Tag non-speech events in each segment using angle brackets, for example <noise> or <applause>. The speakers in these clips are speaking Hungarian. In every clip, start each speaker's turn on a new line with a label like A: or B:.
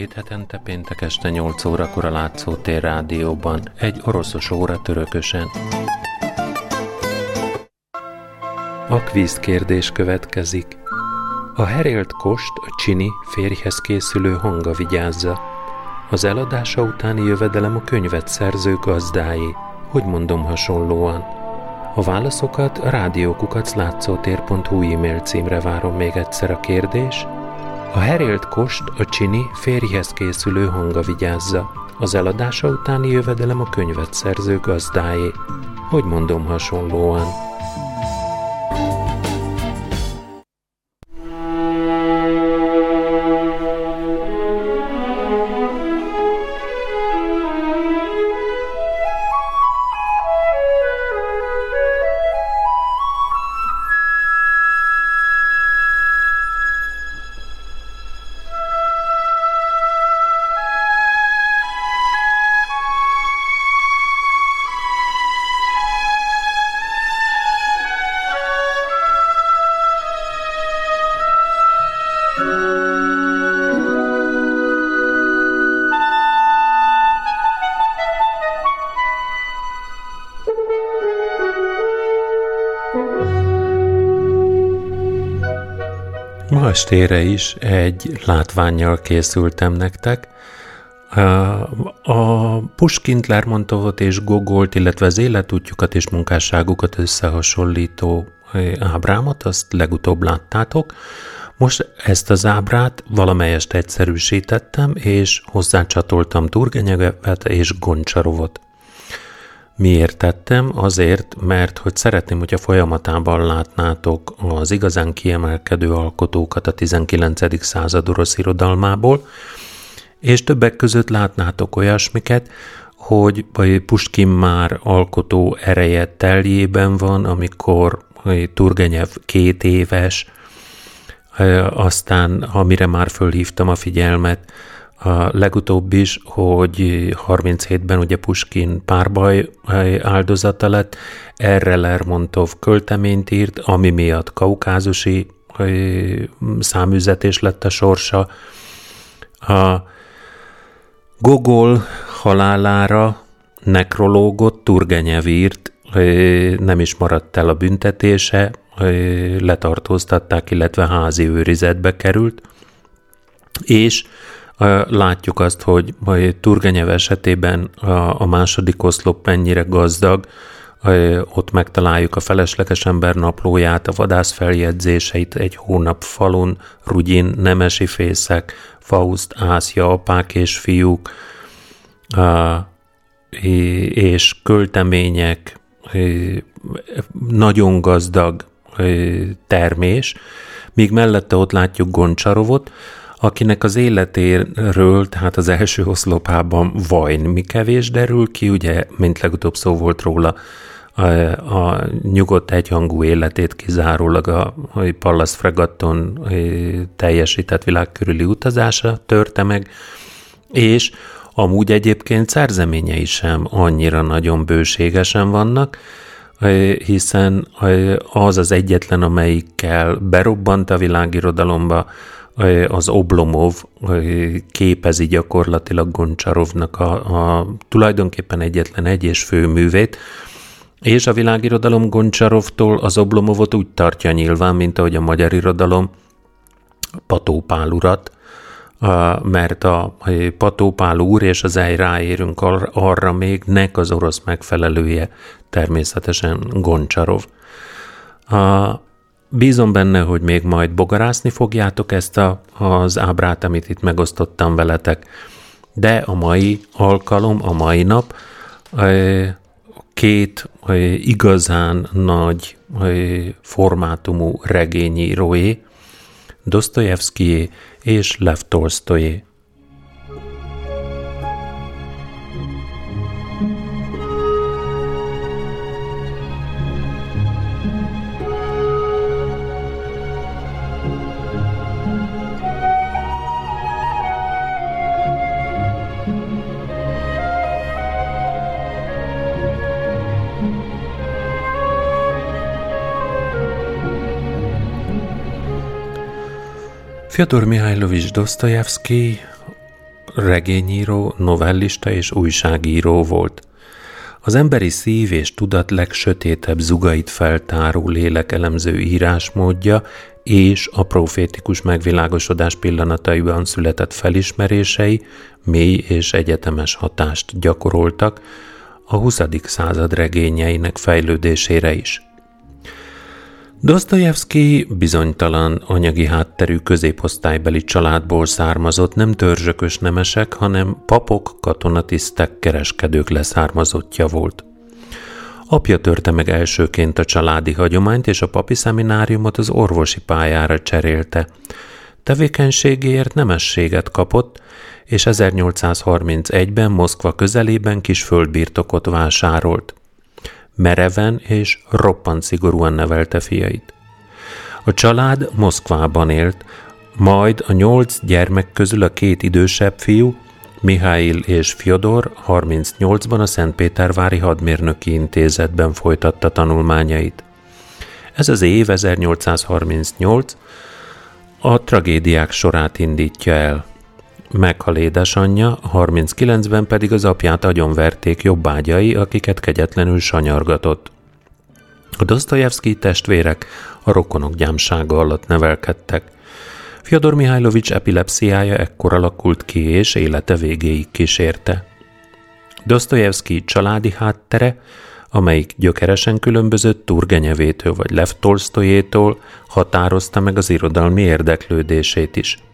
A: két hetente péntek este 8 órakor a Látszótér rádióban, egy oroszos óra törökösen. A kvíz kérdés következik. A herélt kost a csini férjhez készülő hanga vigyázza. Az eladása utáni jövedelem a könyvet szerző gazdáé. Hogy mondom hasonlóan? A válaszokat a rádiókukaclátszótér.hu e-mail címre várom még egyszer a kérdés – a herélt kost a csini férjhez készülő hanga vigyázza. Az eladása utáni jövedelem a könyvet szerző gazdáé. Hogy mondom hasonlóan? Estére is egy látványjal készültem nektek. A Puskint, Lermontovot és Gogolt, illetve az életútjukat és munkásságukat összehasonlító ábrámat, azt legutóbb láttátok. Most ezt az ábrát valamelyest egyszerűsítettem, és hozzácsatoltam Turgenyevet és Goncsarovot. Miért tettem? Azért, mert hogy szeretném, hogyha folyamatában látnátok az igazán kiemelkedő alkotókat a 19. század orosz irodalmából, és többek között látnátok olyasmiket, hogy Puskin már alkotó ereje teljében van, amikor Turgenev két éves, aztán amire már fölhívtam a figyelmet, a legutóbb is, hogy 37-ben ugye Puskin párbaj áldozata lett, erre Lermontov költeményt írt, ami miatt kaukázusi száműzetés lett a sorsa. A Gogol halálára nekrológot Turgenyev írt, nem is maradt el a büntetése, letartóztatták, illetve házi őrizetbe került, és látjuk azt, hogy Turgenyev esetében a, második oszlop mennyire gazdag, ott megtaláljuk a felesleges ember naplóját, a vadász feljegyzéseit, egy hónap falun, Rugyin, nemesi fészek, Faust, Ászja, apák és fiúk, és költemények, nagyon gazdag termés, míg mellette ott látjuk Goncsarovot, akinek az életéről, tehát az első oszlopában vajn mi kevés derül ki, ugye, mint legutóbb szó volt róla, a, a nyugodt egyhangú életét kizárólag a, a Pallas Fregatton teljesített világkörüli utazása törte meg, és amúgy egyébként szerzeményei sem annyira nagyon bőségesen vannak, hiszen az az egyetlen, amelyikkel berobbant a világirodalomba, az Oblomov képezi gyakorlatilag Goncsarovnak a, a tulajdonképpen egyetlen egy és fő művét, és a világirodalom Goncsarovtól az Oblomovot úgy tartja nyilván, mint ahogy a magyar irodalom Patópál urat, mert a Patópál úr és az ej ráérünk arra még nek az orosz megfelelője természetesen Goncsarov. Bízom benne, hogy még majd bogarászni fogjátok ezt a, az ábrát, amit itt megosztottam veletek. De a mai alkalom, a mai nap két igazán nagy formátumú regényíróé, Dostoyevskyé és Lev Tolstoyé. Fyodor Mihálylovics Dostoyevsky regényíró, novellista és újságíró volt. Az emberi szív és tudat legsötétebb zugait feltáró lélekelemző írásmódja és a profétikus megvilágosodás pillanataiban született felismerései mély és egyetemes hatást gyakoroltak a 20. század regényeinek fejlődésére is. Dostoyevsky bizonytalan anyagi hátterű középosztálybeli családból származott nem törzsökös nemesek, hanem papok, katonatisztek, kereskedők leszármazottja volt. Apja törte meg elsőként a családi hagyományt, és a papi szemináriumot az orvosi pályára cserélte. Tevékenységéért nemességet kapott, és 1831-ben Moszkva közelében kis földbirtokot vásárolt mereven és roppant szigorúan nevelte fiait. A család Moszkvában élt, majd a nyolc gyermek közül a két idősebb fiú, Mihály és Fyodor 38-ban a Szentpétervári Hadmérnöki Intézetben folytatta tanulmányait. Ez az év 1838 a tragédiák sorát indítja el. Meghal édesanyja, 39-ben pedig az apját agyonverték jobbágyai, akiket kegyetlenül sanyargatott. A Dostoyevsky testvérek a rokonok gyámsága alatt nevelkedtek. Fyodor Mihálylovics epilepsziája ekkor alakult ki, és élete végéig kísérte. Dostoyevsky családi háttere, amelyik gyökeresen különbözött Turgenyevétől vagy Lev Tolstoyétól, határozta meg az irodalmi érdeklődését is –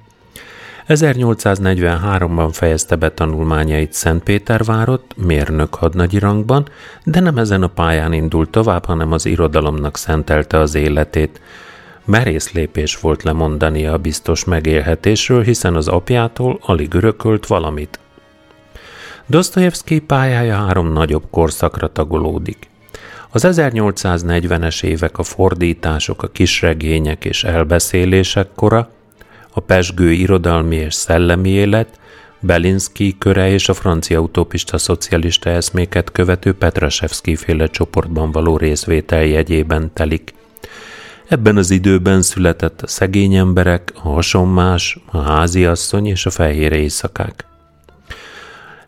A: 1843-ban fejezte be tanulmányait Szentpétervárot, mérnök hadnagyi rangban, de nem ezen a pályán indult tovább, hanem az irodalomnak szentelte az életét. Merész lépés volt lemondania a biztos megélhetésről, hiszen az apjától alig örökölt valamit. Dostoyevsky pályája három nagyobb korszakra tagolódik. Az 1840-es évek a fordítások, a kisregények és elbeszélések kora, a pesgő irodalmi és szellemi élet, Belinsky köre és a francia utopista szocialista eszméket követő Petrasevsky féle csoportban való részvétel jegyében telik. Ebben az időben született a szegény emberek, a hasonmás, a háziasszony és a fehér éjszakák.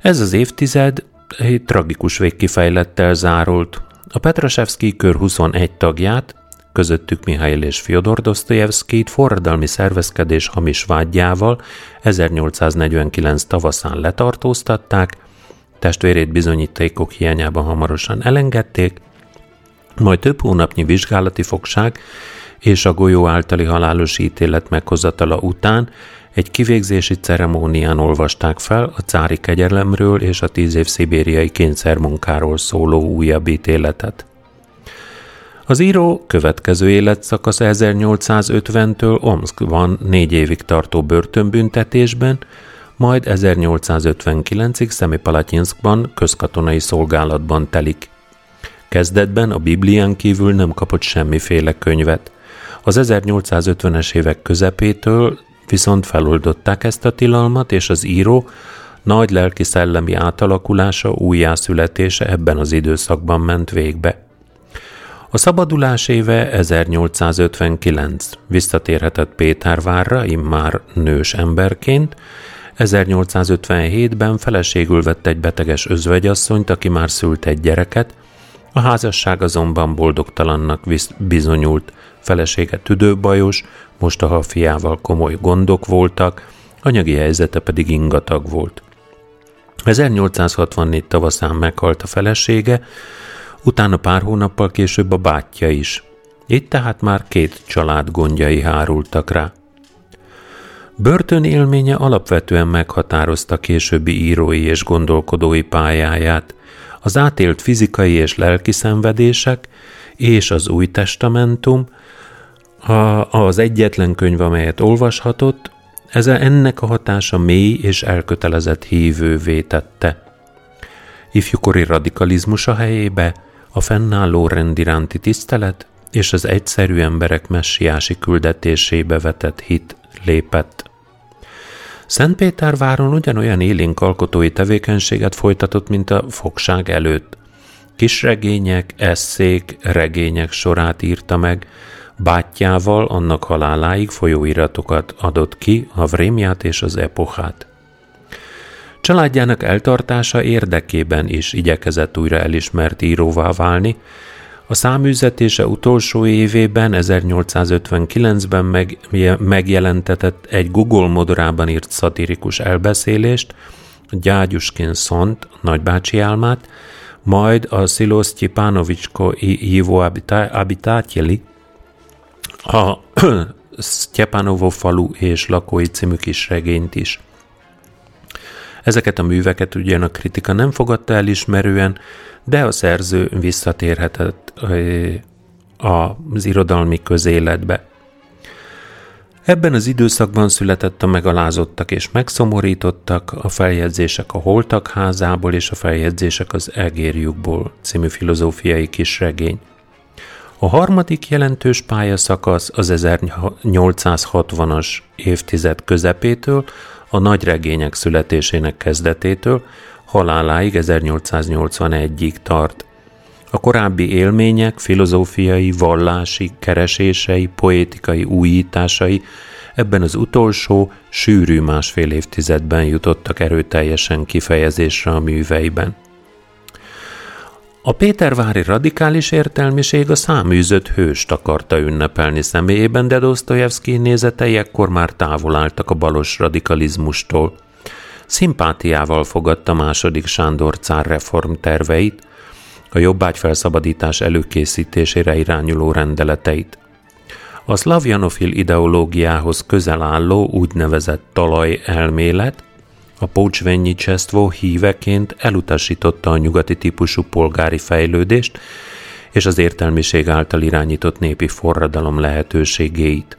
A: Ez az évtized egy tragikus végkifejlettel zárult. A Petrasevsky kör 21 tagját, közöttük Mihály és Fyodor Dostoyevskit forradalmi szervezkedés hamis vágyjával 1849 tavaszán letartóztatták, testvérét bizonyítékok hiányában hamarosan elengedték, majd több hónapnyi vizsgálati fogság és a golyó általi halálos ítélet meghozatala után egy kivégzési ceremónián olvasták fel a cári kegyelemről és a tíz év szibériai kényszermunkáról szóló újabb ítéletet. Az író következő életszakasz 1850-től Omskban négy évig tartó börtönbüntetésben, majd 1859-ig Szemipalatyinskban közkatonai szolgálatban telik. Kezdetben a Biblián kívül nem kapott semmiféle könyvet. Az 1850-es évek közepétől viszont feloldották ezt a tilalmat, és az író nagy lelki-szellemi átalakulása, újjászületése ebben az időszakban ment végbe. A szabadulás éve 1859. Visszatérhetett Pétervárra, immár nős emberként. 1857-ben feleségül vett egy beteges özvegyasszonyt, aki már szült egy gyereket. A házasság azonban boldogtalannak bizonyult. Felesége tüdőbajos, a fiával komoly gondok voltak, anyagi helyzete pedig ingatag volt. 1864 tavaszán meghalt a felesége, utána pár hónappal később a bátyja is. Itt tehát már két család gondjai hárultak rá. Börtön élménye alapvetően meghatározta későbbi írói és gondolkodói pályáját. Az átélt fizikai és lelki szenvedések és az új testamentum, az egyetlen könyv, amelyet olvashatott, ez ennek a hatása mély és elkötelezett hívővé tette. Ifjúkori radikalizmusa helyébe a fennálló rend iránti tisztelet és az egyszerű emberek messiási küldetésébe vetett hit lépett. Szentpéterváron ugyanolyan élénk alkotói tevékenységet folytatott, mint a fogság előtt. Kisregények, esszék, regények sorát írta meg, bátyjával annak haláláig folyóiratokat adott ki, a Vrémját és az Epochát. Családjának eltartása érdekében is igyekezett újra elismert íróvá válni, a száműzetése utolsó évében, 1859-ben meg, megjelentetett egy Google modorában írt szatirikus elbeszélést, Gyágyuskin Szont, nagybácsi álmát, majd a Sziló Sztyepánovicsko Ivo Abitátjeli, a <clears throat> Sztyepánovo falu és lakói című kis regényt is. Ezeket a műveket ugyan a kritika nem fogadta elismerően, de a szerző visszatérhetett az irodalmi közéletbe. Ebben az időszakban született a megalázottak és megszomorítottak, a feljegyzések a holtak házából és a feljegyzések az egérjukból című filozófiai kisregény. A harmadik jelentős pályaszakasz az 1860-as évtized közepétől, a nagy regények születésének kezdetétől, haláláig 1881-ig tart. A korábbi élmények, filozófiai, vallási, keresései, poétikai újításai ebben az utolsó, sűrű másfél évtizedben jutottak erőteljesen kifejezésre a műveiben. A Pétervári radikális értelmiség a száműzött hőst akarta ünnepelni személyében, de Dostoyevsky nézetei ekkor már távol álltak a balos radikalizmustól. Szimpátiával fogadta második Sándor cár reform terveit, a jobbágyfelszabadítás előkészítésére irányuló rendeleteit. A szlavjanofil ideológiához közel álló úgynevezett talaj elmélet a Pócsvennyi Csesztvó híveként elutasította a nyugati típusú polgári fejlődést és az értelmiség által irányított népi forradalom lehetőségét.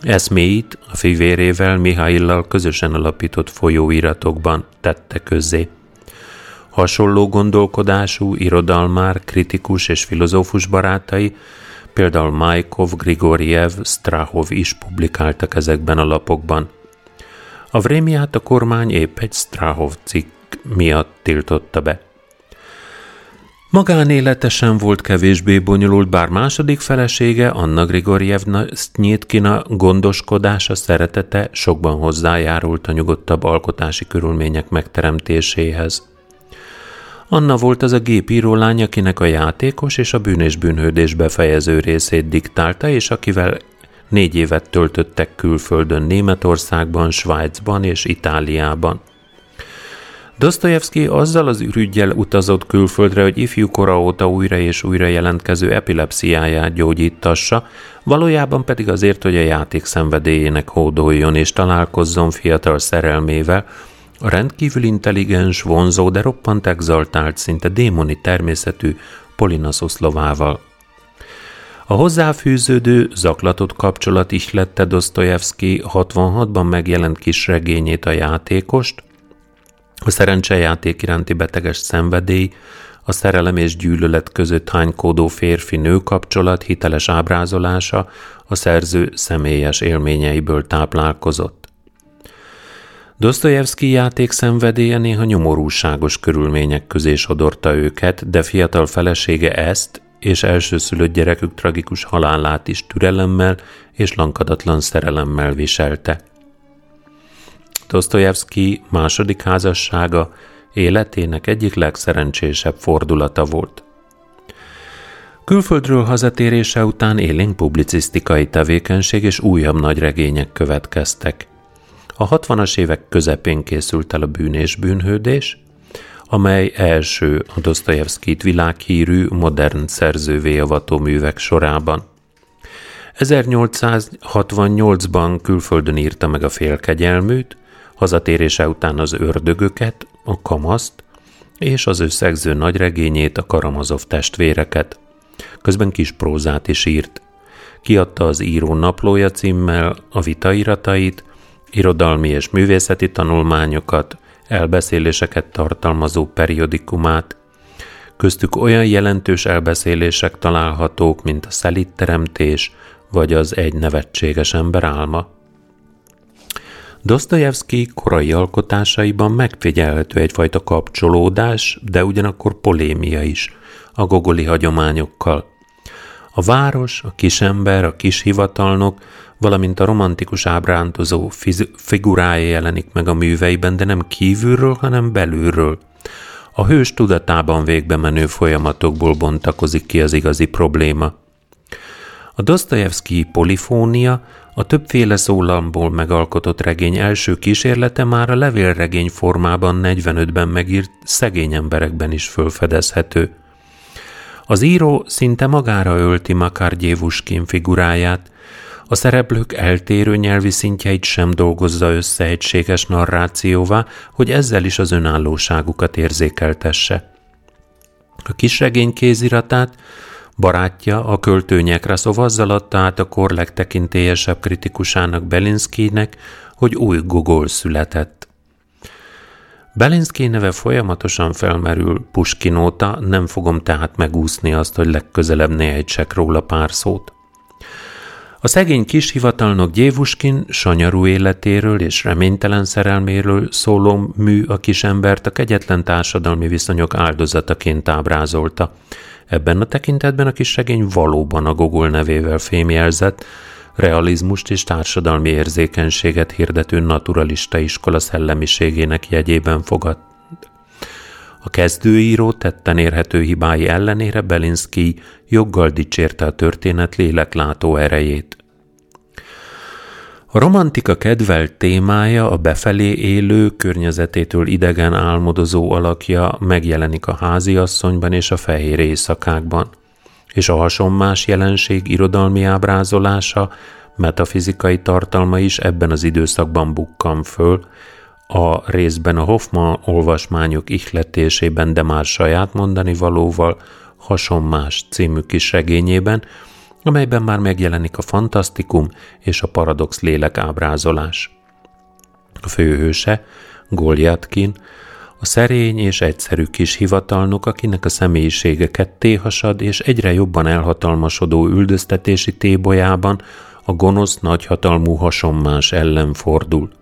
A: Eszméit a fivérével Mihaillal közösen alapított folyóiratokban tette közzé. Hasonló gondolkodású, irodalmár, kritikus és filozófus barátai, például Majkov, Grigoriev, Strahov is publikáltak ezekben a lapokban. A Vrémiát a kormány épp egy Strahov cikk miatt tiltotta be. Magánélete sem volt kevésbé bonyolult, bár második felesége, Anna Grigorjevna Sznyétkina gondoskodása, szeretete sokban hozzájárult a nyugodtabb alkotási körülmények megteremtéséhez. Anna volt az a gépíró lány, akinek a játékos és a bűn és bűnhődés befejező részét diktálta, és akivel négy évet töltöttek külföldön Németországban, Svájcban és Itáliában. Dostoyevsky azzal az ürügyjel utazott külföldre, hogy ifjú kora óta újra és újra jelentkező epilepsziáját gyógyítassa, valójában pedig azért, hogy a játék szenvedélyének hódoljon és találkozzon fiatal szerelmével, a rendkívül intelligens, vonzó, de roppant exaltált, szinte démoni természetű Polina Szoszlovával. A hozzáfűződő, zaklatott kapcsolat is lette Dostoyevsky 66-ban megjelent kis regényét a játékost, a szerencsejáték iránti beteges szenvedély, a szerelem és gyűlölet között hánykódó férfi-nő kapcsolat hiteles ábrázolása a szerző személyes élményeiből táplálkozott. Dostoyevsky játék szenvedélye néha nyomorúságos körülmények közé sodorta őket, de fiatal felesége ezt és elsőszülött gyerekük tragikus halálát is türelemmel és lankadatlan szerelemmel viselte. Dostoyevsky második házassága életének egyik legszerencsésebb fordulata volt. Külföldről hazatérése után élénk publicisztikai tevékenység és újabb nagy regények következtek. A 60-as évek közepén készült el a Bűn és bűnhődés, amely első a Dostoyevskit világhírű, modern szerzővé avató művek sorában. 1868-ban külföldön írta meg a félkegyelműt, hazatérése után az ördögöket, a kamaszt és az összegző nagyregényét, a Karamazov testvéreket. Közben kis prózát is írt. Kiadta az író naplója címmel a vitairatait, irodalmi és művészeti tanulmányokat, elbeszéléseket tartalmazó periodikumát, köztük olyan jelentős elbeszélések találhatók, mint a szelitteremtés vagy az egy nevetséges ember álma. Dostoyevsky korai alkotásaiban megfigyelhető egyfajta kapcsolódás, de ugyanakkor polémia is a gogoli hagyományokkal. A város, a kisember, a kishivatalnok valamint a romantikus ábrándozó figurája jelenik meg a műveiben, de nem kívülről, hanem belülről. A hős tudatában végbe menő folyamatokból bontakozik ki az igazi probléma. A Dostoyevsky polifónia a többféle szólamból megalkotott regény első kísérlete már a levélregény formában 45-ben megírt szegény emberekben is fölfedezhető. Az író szinte magára ölti Makar Gyévuskin figuráját, a szereplők eltérő nyelvi szintjeit sem dolgozza össze egységes narrációvá, hogy ezzel is az önállóságukat érzékeltesse. A kisregény kéziratát barátja, a költő Nyekraszov azzal adta át a kor legtekintélyesebb kritikusának Belinszkinek, hogy új Gogol született. Belinszki neve folyamatosan felmerül Puskinóta, nem fogom tehát megúszni azt, hogy legközelebb ne ejtsek róla pár szót. A szegény kis hivatalnok Gyévuskin sanyarú életéről és reménytelen szerelméről szóló mű a kisembert a kegyetlen társadalmi viszonyok áldozataként ábrázolta. Ebben a tekintetben a kisregény valóban a Gogol nevével fémjelzett, realizmust és társadalmi érzékenységet hirdető naturalista iskola szellemiségének jegyében fogad. A kezdőíró tetten érhető hibái ellenére Belinsky joggal dicsérte a történet léleklátó erejét. A romantika kedvelt témája, a befelé élő, környezetétől idegen álmodozó alakja megjelenik a háziasszonyban és a fehér éjszakákban, és a hasonmás jelenség irodalmi ábrázolása, metafizikai tartalma is ebben az időszakban bukkan föl, a részben a Hoffman olvasmányok ihletésében, de már saját mondani valóval hasonmás című kis regényében, amelyben már megjelenik a fantasztikum és a paradox lélek ábrázolás. A főhőse, Goljatkin, a szerény és egyszerű kis hivatalnok, akinek a személyisége ketté hasad, és egyre jobban elhatalmasodó üldöztetési tébolyában a gonosz nagyhatalmú hasonmás ellen fordul –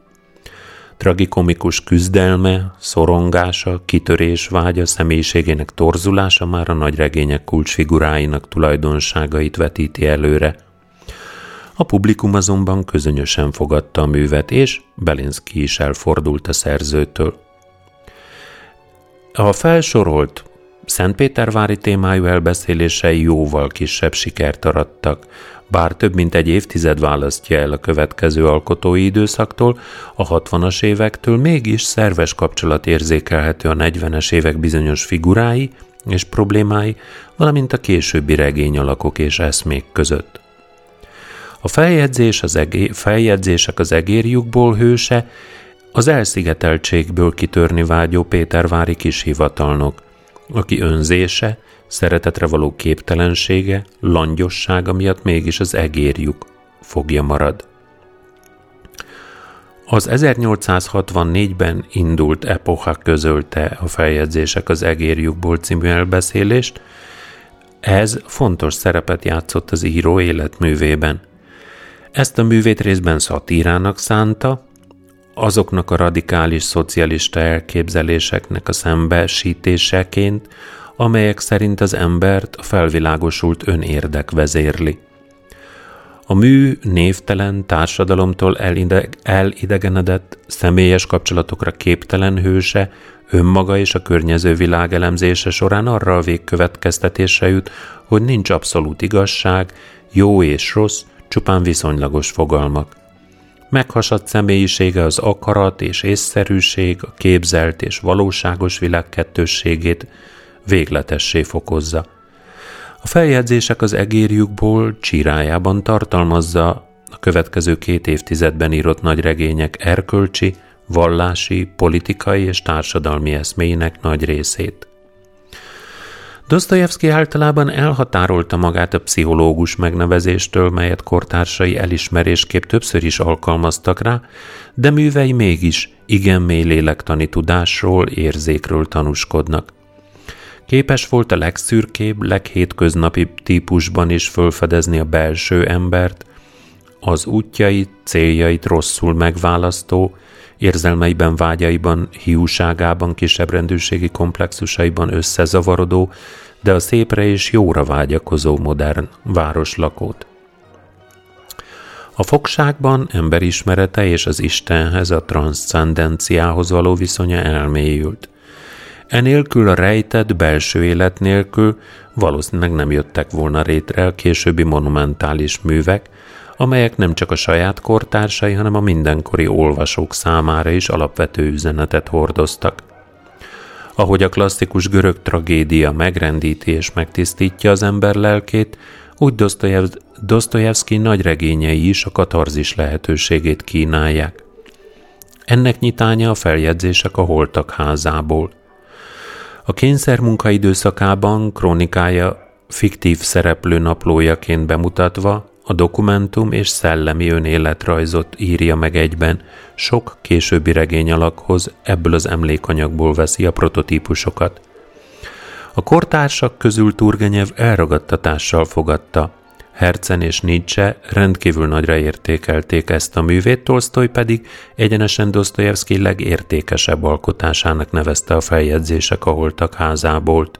A: Tragikomikus küzdelme, szorongása, kitörés vágya, személyiségének torzulása már a nagy regények kulcsfiguráinak tulajdonságait vetíti előre. A publikum azonban közönösen fogadta a művet, és Belinski is elfordult a szerzőtől. A felsorolt Szentpétervári témájú elbeszélései jóval kisebb sikert arattak, bár több mint egy évtized választja el a következő alkotói időszaktól, a 60-as évektől mégis szerves kapcsolat érzékelhető a 40-es évek bizonyos figurái és problémái, valamint a későbbi regény alakok és eszmék között. A feljegyzés az egé- feljegyzések az egérjukból hőse, az elszigeteltségből kitörni vágyó Pétervári kis hivatalnok, aki önzése, szeretetre való képtelensége, langyossága miatt mégis az egérjuk fogja marad. Az 1864-ben indult epocha közölte a feljegyzések az egérjukból című elbeszélést, ez fontos szerepet játszott az író életművében. Ezt a művét részben szatírának szánta, azoknak a radikális szocialista elképzeléseknek a szembesítéseként, amelyek szerint az embert a felvilágosult önérdek vezérli. A mű névtelen társadalomtól elideg, elidegenedett, személyes kapcsolatokra képtelen hőse önmaga és a környező világ elemzése során arra a végkövetkeztetésre jut, hogy nincs abszolút igazság, jó és rossz, csupán viszonylagos fogalmak. Meghasadt személyisége az akarat és észszerűség, a képzelt és valóságos világ kettősségét végletessé fokozza. A feljegyzések az egérjukból csírájában tartalmazza a következő két évtizedben írott nagy regények erkölcsi, vallási, politikai és társadalmi eszméinek nagy részét. Dostoyevsky általában elhatárolta magát a pszichológus megnevezéstől, melyet kortársai elismerésképp többször is alkalmaztak rá, de művei mégis igen mély lélektani tudásról, érzékről tanúskodnak. Képes volt a legszürkébb, leghétköznapi típusban is fölfedezni a belső embert, az útjait, céljait rosszul megválasztó, érzelmeiben, vágyaiban, hiúságában, kisebbrendűségi komplexusaiban összezavarodó, de a szépre és jóra vágyakozó modern városlakót. A fogságban emberismerete és az Istenhez, a transzcendenciához való viszonya elmélyült. Enélkül a rejtett belső élet nélkül valószínűleg nem jöttek volna rétre a későbbi monumentális művek, amelyek nem csak a saját kortársai, hanem a mindenkori olvasók számára is alapvető üzenetet hordoztak. Ahogy a klasszikus görög tragédia megrendíti és megtisztítja az ember lelkét, úgy Dostoyevsky nagy regényei is a katarzis lehetőségét kínálják. Ennek nyitánya a feljegyzések a holtak házából. A kényszermunka időszakában krónikája fiktív szereplő naplójaként bemutatva a dokumentum és szellemi önéletrajzot írja meg egyben, sok későbbi regény alakhoz ebből az emlékanyagból veszi a prototípusokat. A kortársak közül Turgenev elragadtatással fogadta. Herzen és Nietzsche rendkívül nagyra értékelték ezt a művét, Tolstoy pedig egyenesen Dostoyevsky legértékesebb alkotásának nevezte a feljegyzések a holtak házából.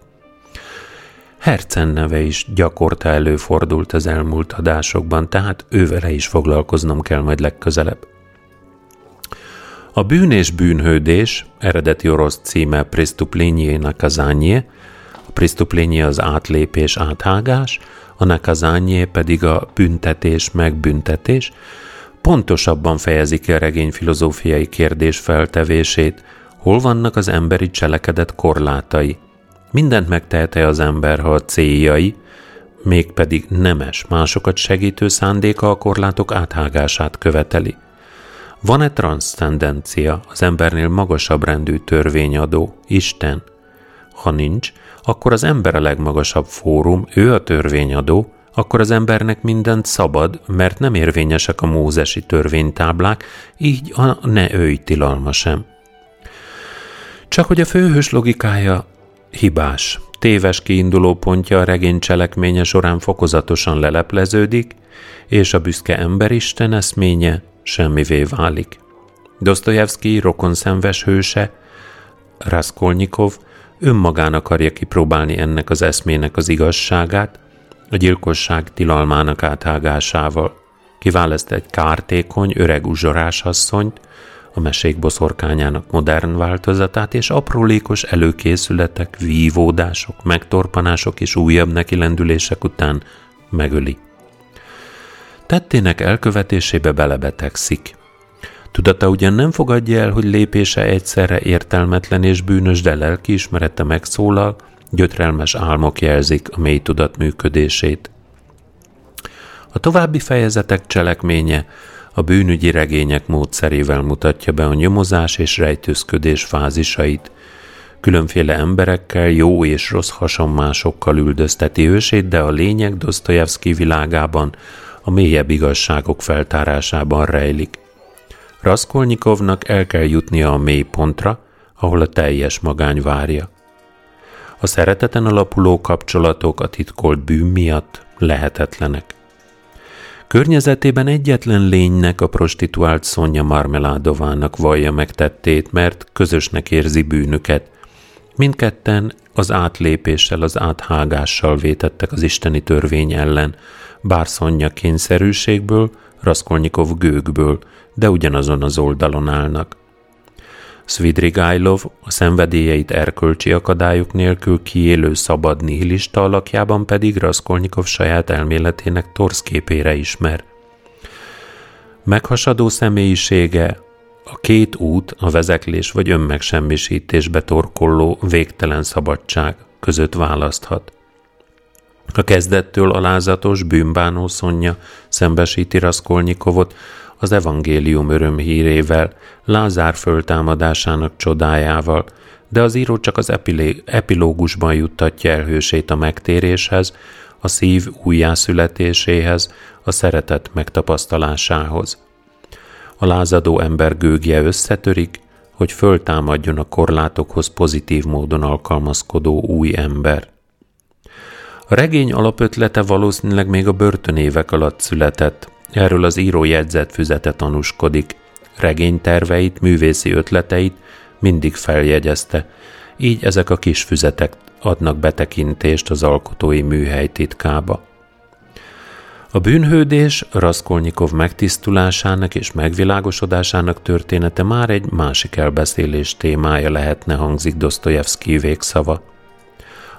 A: Hercen neve is gyakorta előfordult az elmúlt adásokban, tehát ővele is foglalkoznom kell majd legközelebb. A bűn és bűnhődés eredeti orosz címe Pristuplenie Nakazanye, a Pristuplenie az átlépés, áthágás, a Nakazanye pedig a büntetés, megbüntetés, pontosabban fejezi ki a regény filozófiai kérdés feltevését, hol vannak az emberi cselekedet korlátai – Mindent megtehet-e az ember, ha a céljai, mégpedig nemes, másokat segítő szándéka a korlátok áthágását követeli? Van-e transzcendencia, az embernél magasabb rendű törvényadó, Isten? Ha nincs, akkor az ember a legmagasabb fórum, ő a törvényadó, akkor az embernek mindent szabad, mert nem érvényesek a mózesi törvénytáblák, így a ne őj tilalma sem. Csak hogy a főhős logikája hibás, téves kiinduló pontja a regény cselekménye során fokozatosan lelepleződik, és a büszke emberisten eszménye semmivé válik. Dostoyevsky rokonszenves hőse, Raskolnikov önmagán akarja kipróbálni ennek az eszmének az igazságát, a gyilkosság tilalmának áthágásával. Kiválaszt egy kártékony, öreg uzsorás asszonyt, a mesék boszorkányának modern változatát, és aprólékos előkészületek, vívódások, megtorpanások és újabb nekilendülések után megöli. Tettének elkövetésébe belebetegszik. Tudata ugyan nem fogadja el, hogy lépése egyszerre értelmetlen és bűnös, de lelkiismerete megszólal, gyötrelmes álmok jelzik a mély tudat működését. A további fejezetek cselekménye a bűnügyi regények módszerével mutatja be a nyomozás és rejtőzködés fázisait. Különféle emberekkel, jó és rossz hasonmásokkal üldözteti ősét, de a lényeg Dostoyevsky világában a mélyebb igazságok feltárásában rejlik. Raskolnikovnak el kell jutnia a mély pontra, ahol a teljes magány várja. A szereteten alapuló kapcsolatok a titkolt bűn miatt lehetetlenek. Környezetében egyetlen lénynek a prostituált Szonya Marmeládovának vallja meg tettét, mert közösnek érzi bűnüket. Mindketten az átlépéssel, az áthágással vétettek az isteni törvény ellen, bár Szonya kényszerűségből, Raskolnikov gőgből, de ugyanazon az oldalon állnak. Svidrigailov a szenvedélyeit erkölcsi akadályok nélkül kiélő szabad nihilista alakjában pedig Raskolnikov saját elméletének torszképére ismer. Meghasadó személyisége a két út, a vezeklés vagy önmegsemmisítésbe torkolló végtelen szabadság között választhat. A kezdettől alázatos, bűnbánó szonja szembesíti Raskolnikovot az evangélium örömhírével, Lázár föltámadásának csodájával, de az író csak az epilógusban juttatja el hősét a megtéréshez, a szív újjászületéséhez, a szeretet megtapasztalásához. A lázadó ember gőgje összetörik, hogy föltámadjon a korlátokhoz pozitív módon alkalmazkodó új ember. A regény alapötlete valószínűleg még a börtönévek alatt született, Erről az író füzete tanúskodik. Regényterveit, művészi ötleteit mindig feljegyezte, így ezek a kis füzetek adnak betekintést az alkotói műhely titkába. A bűnhődés Raskolnikov megtisztulásának és megvilágosodásának története már egy másik elbeszélés témája lehetne, hangzik Dostoyevsky végszava.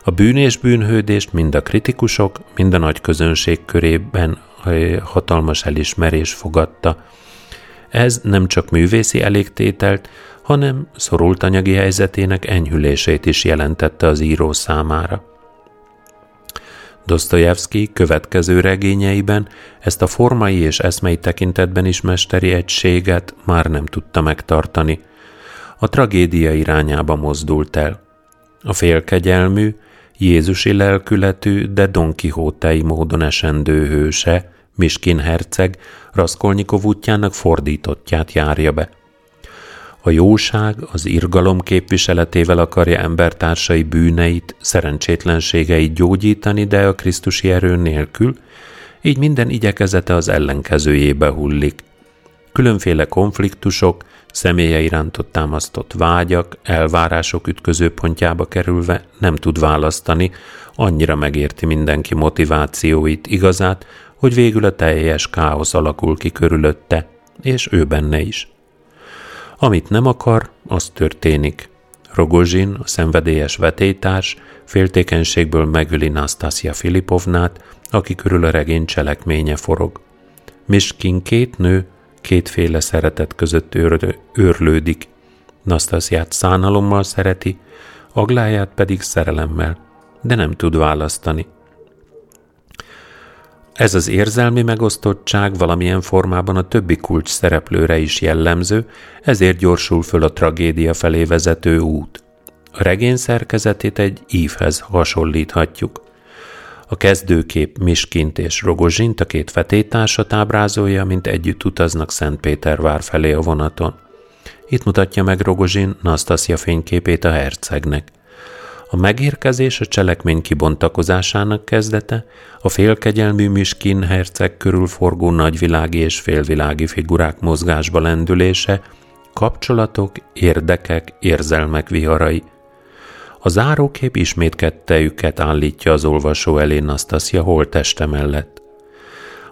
A: A bűn és bűnhődést mind a kritikusok, mind a nagy közönség körében hatalmas elismerés fogadta. Ez nem csak művészi elégtételt, hanem szorult anyagi helyzetének enyhülését is jelentette az író számára. Dostoyevsky következő regényeiben ezt a formai és eszmei tekintetben is mesteri egységet már nem tudta megtartani. A tragédia irányába mozdult el. A félkegyelmű, Jézusi lelkületű, de Don Quixote módon esendő hőse, Miskin herceg Raskolnikov útjának fordítottját járja be. A jóság az irgalom képviseletével akarja embertársai bűneit, szerencsétlenségeit gyógyítani, de a Krisztusi erő nélkül, így minden igyekezete az ellenkezőjébe hullik. Különféle konfliktusok, személye irántott támasztott vágyak, elvárások ütközőpontjába kerülve nem tud választani, annyira megérti mindenki motivációit, igazát, hogy végül a teljes káosz alakul ki körülötte, és ő benne is. Amit nem akar, az történik. Rogozsin, a szenvedélyes vetétárs, féltékenységből megöli Nastasia Filipovnát, aki körül a regény cselekménye forog. Miskin két nő, kétféle szeretet között őr, őrlődik. Nastasiát szánalommal szereti, Agláját pedig szerelemmel, de nem tud választani. Ez az érzelmi megosztottság valamilyen formában a többi kulcs szereplőre is jellemző, ezért gyorsul föl a tragédia felé vezető út. A regény szerkezetét egy ívhez hasonlíthatjuk. A kezdőkép Miskint és Rogozsint, a két vetétársat ábrázolja, mint együtt utaznak Szentpétervár felé a vonaton. Itt mutatja meg Rogozsin Nastasia fényképét a hercegnek – a megérkezés a cselekmény kibontakozásának kezdete, a félkegyelmű Miskin herceg körül forgó nagyvilági és félvilági figurák mozgásba lendülése, kapcsolatok, érdekek, érzelmek viharai. A zárókép ismét kettejüket állítja az olvasó elé Nastasia holteste mellett.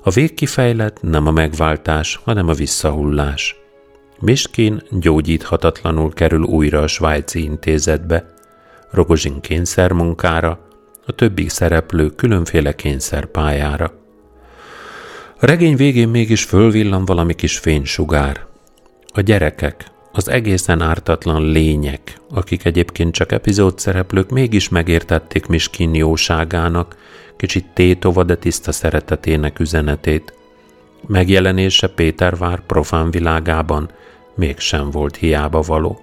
A: A végkifejlet nem a megváltás, hanem a visszahullás. Miskin gyógyíthatatlanul kerül újra a svájci intézetbe – Rogozsin kényszermunkára, a többi szereplő különféle kényszerpályára. A regény végén mégis fölvillan valami kis fénysugár. A gyerekek, az egészen ártatlan lények, akik egyébként csak epizód szereplők, mégis megértették Miskin jóságának, kicsit tétova, de tiszta szeretetének üzenetét. Megjelenése Pétervár profán világában mégsem volt hiába való.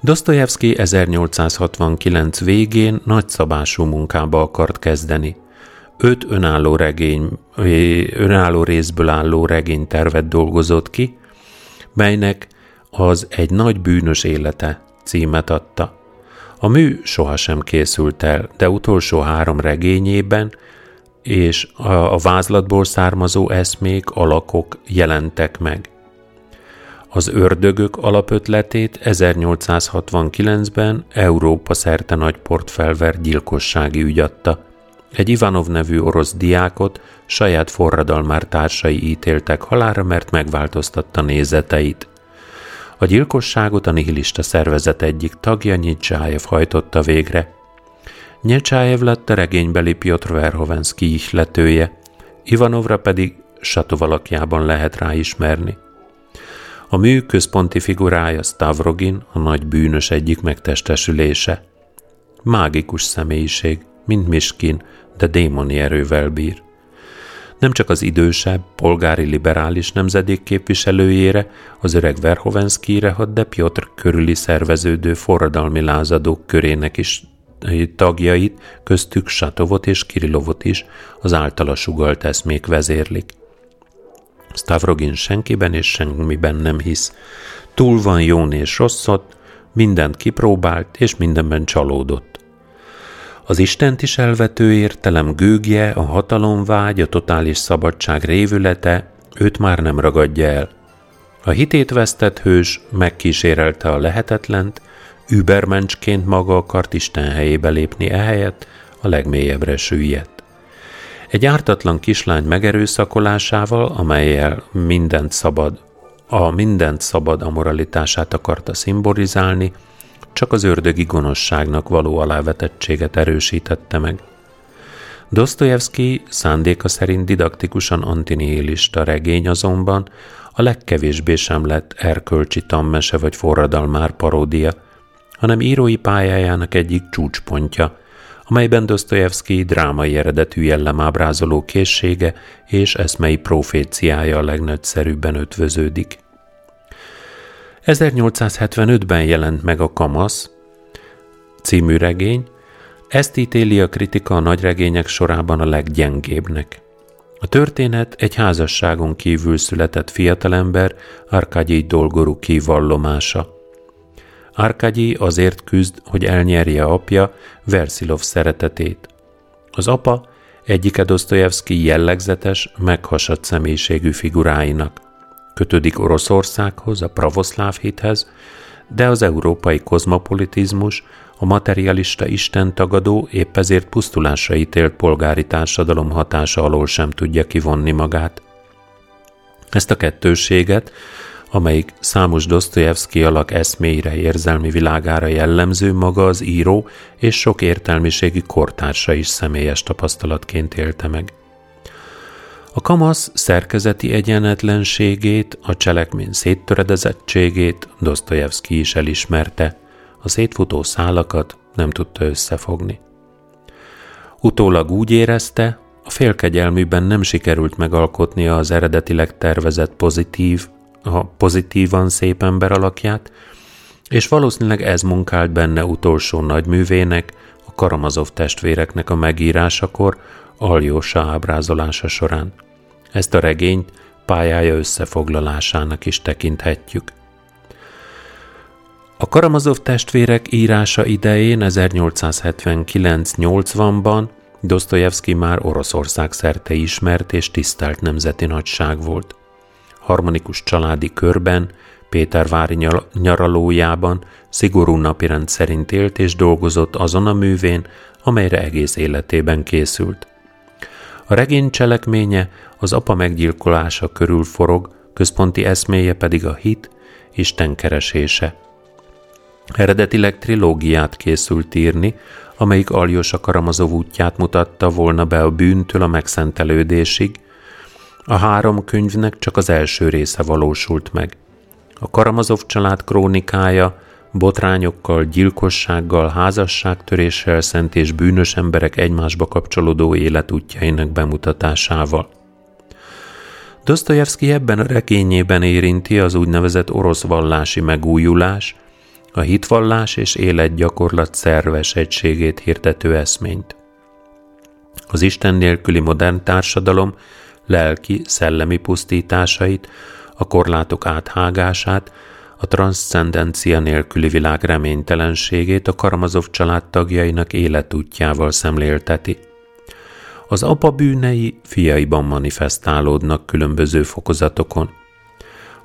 A: Dostoyevsky 1869 végén nagyszabású munkába akart kezdeni. Öt önálló regény, önálló részből álló regénytervet dolgozott ki, melynek az egy nagy bűnös élete címet adta. A mű sohasem készült el, de utolsó három regényében és a, vázlatból származó eszmék, alakok jelentek meg. Az ördögök alapötletét 1869-ben Európa szerte nagy portfelver gyilkossági ügy adta. Egy Ivanov nevű orosz diákot saját forradalmár társai ítéltek halára, mert megváltoztatta nézeteit. A gyilkosságot a nihilista szervezet egyik tagja Nyitsájev hajtotta végre. Nyitsájev lett a regénybeli Piotr Verhovensky ihletője, Ivanovra pedig Satov lehet ráismerni. A mű központi figurája Stavrogin, a nagy bűnös egyik megtestesülése. Mágikus személyiség, mint Miskin, de démoni erővel bír. Nem csak az idősebb, polgári liberális nemzedék képviselőjére, az öreg Verhovenskire hat, de Piotr körüli szerveződő forradalmi lázadók körének is tagjait, köztük Satovot és Kirillovot is az általa sugalt eszmék vezérlik. Stavrogin senkiben és semmiben nem hisz. Túl van jón és rosszat, mindent kipróbált, és mindenben csalódott. Az Istent is elvető értelem gőgje, a hatalomvágy, a totális szabadság révülete őt már nem ragadja el. A hitét vesztett hős megkísérelte a lehetetlent, übermencsként maga akart Isten helyébe lépni ehelyett, a legmélyebbre süllyedt. Egy ártatlan kislány megerőszakolásával, amelyel mindent szabad, a mindent szabad a moralitását akarta szimbolizálni, csak az ördögi gonoszságnak való alávetettséget erősítette meg. Dostoyevsky szándéka szerint didaktikusan antinihilista regény azonban a legkevésbé sem lett erkölcsi tammese vagy forradalmár paródia, hanem írói pályájának egyik csúcspontja, amelyben Dostoyevsky drámai eredetű jellemábrázoló készsége és eszmei proféciája a legnagyszerűbben ötvöződik. 1875-ben jelent meg a Kamasz című regény, ezt ítéli a kritika a nagyregények sorában a leggyengébbnek. A történet egy házasságon kívül született fiatalember, Arkadyi Dolgoru kivallomása. Arkadyi azért küzd, hogy elnyerje apja Versilov szeretetét. Az apa egyike Dostoyevsky jellegzetes, meghasadt személyiségű figuráinak. Kötődik Oroszországhoz, a pravoszláv hithez, de az európai kozmopolitizmus, a materialista istentagadó épp ezért pusztulásra ítélt polgári társadalom hatása alól sem tudja kivonni magát. Ezt a kettőséget, amelyik számos Dostoyevsky alak eszméire, érzelmi világára jellemző maga az író és sok értelmiségi kortársa is személyes tapasztalatként élte meg. A kamasz szerkezeti egyenetlenségét, a cselekmény széttöredezettségét Dostoyevsky is elismerte, a szétfutó szálakat nem tudta összefogni. Utólag úgy érezte, a félkegyelműben nem sikerült megalkotnia az eredetileg tervezett pozitív, a pozitívan szép ember alakját, és valószínűleg ez munkált benne utolsó nagyművének, a Karamazov testvéreknek a megírásakor, Aljósa ábrázolása során. Ezt a regényt pályája összefoglalásának is tekinthetjük. A Karamazov testvérek írása idején 1879-80-ban Dostoyevsky már Oroszország szerte ismert és tisztelt nemzeti nagyság volt. Harmonikus családi körben, Pétervári nyaralójában szigorú napirend szerint élt és dolgozott azon a művén, amelyre egész életében készült. A regény cselekménye az apa meggyilkolása körül forog, központi eszméje pedig a hit, Isten keresése. Eredetileg trilógiát készült írni, amelyik Aljosa Karamazov útját mutatta volna be a bűntől a megszentelődésig. A három könyvnek csak az első része valósult meg. A Karamazov család krónikája botrányokkal, gyilkossággal, házasságtöréssel szent és bűnös emberek egymásba kapcsolódó életútjainak bemutatásával. Dostoyevsky ebben a regényében érinti az úgynevezett orosz vallási megújulás, a hitvallás és életgyakorlat szerves egységét hirdető eszményt. Az Isten nélküli modern társadalom lelki, szellemi pusztításait, a korlátok áthágását, a transzcendencia nélküli világ reménytelenségét a Karamazov család tagjainak életútjával szemlélteti. Az apa bűnei fiaiban manifestálódnak különböző fokozatokon.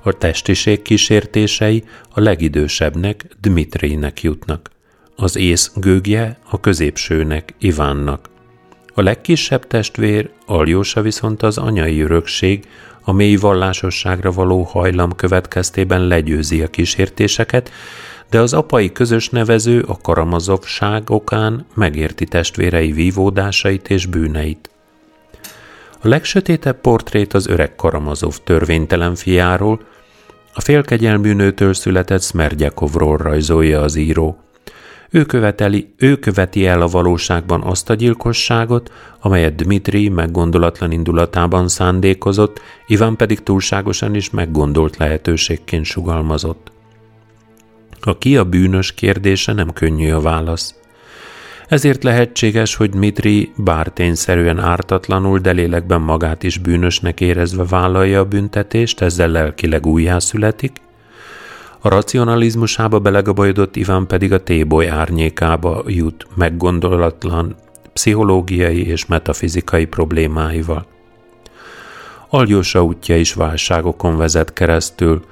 A: A testiség kísértései a legidősebbnek, Dmitrinek jutnak. Az ész gőgje a középsőnek, Ivánnak. A legkisebb testvér, Aljósa viszont az anyai örökség, a mély vallásosságra való hajlam következtében legyőzi a kísértéseket, de az apai közös nevező a karamazovság okán megérti testvérei vívódásait és bűneit. A legsötétebb portrét az öreg Karamazov törvénytelen fiáról, a félkegyelmű nőtől született Smerdjakovról rajzolja az író. Ő, követeli, ő követi el a valóságban azt a gyilkosságot, amelyet Dmitri meggondolatlan indulatában szándékozott, Iván pedig túlságosan is meggondolt lehetőségként sugalmazott. A ki a bűnös kérdése nem könnyű a válasz. Ezért lehetséges, hogy Dmitri bár tényszerűen ártatlanul, de lélekben magát is bűnösnek érezve vállalja a büntetést, ezzel lelkileg újjászületik, a racionalizmusába belegabajodott Iván pedig a téboly árnyékába jut meggondolatlan pszichológiai és metafizikai problémáival. Aljósa útja is válságokon vezet keresztül,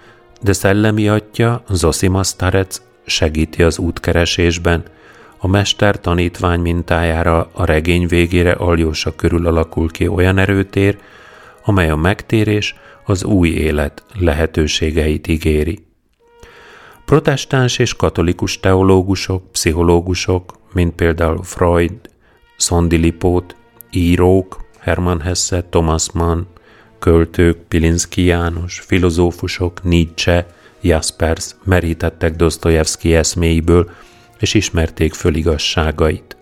A: de szellemi atya, Zosima Starec segíti az útkeresésben, A mester tanítvány mintájára a regény végére Aljósa körül alakul ki olyan erőtér, amely a megtérés, az új élet lehetőségeit ígéri. Protestáns és katolikus teológusok, pszichológusok, mint például Freud, Szondilipót, írók, Hermann Hesse, Thomas Mann, költők, Pilinszki János, filozófusok, Nietzsche, Jaspers merítettek Dostoyevsky eszméiből, és ismerték föl igazságait.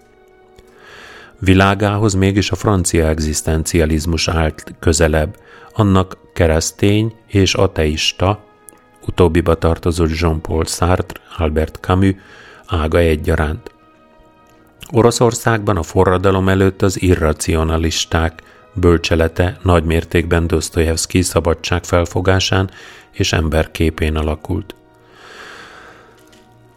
A: Világához mégis a francia egzisztencializmus állt közelebb, annak keresztény és ateista, utóbbiba tartozott Jean-Paul Sartre, Albert Camus, ága egyaránt. Oroszországban a forradalom előtt az irracionalisták bölcselete nagymértékben Dostoyevsky szabadság felfogásán és emberképén alakult.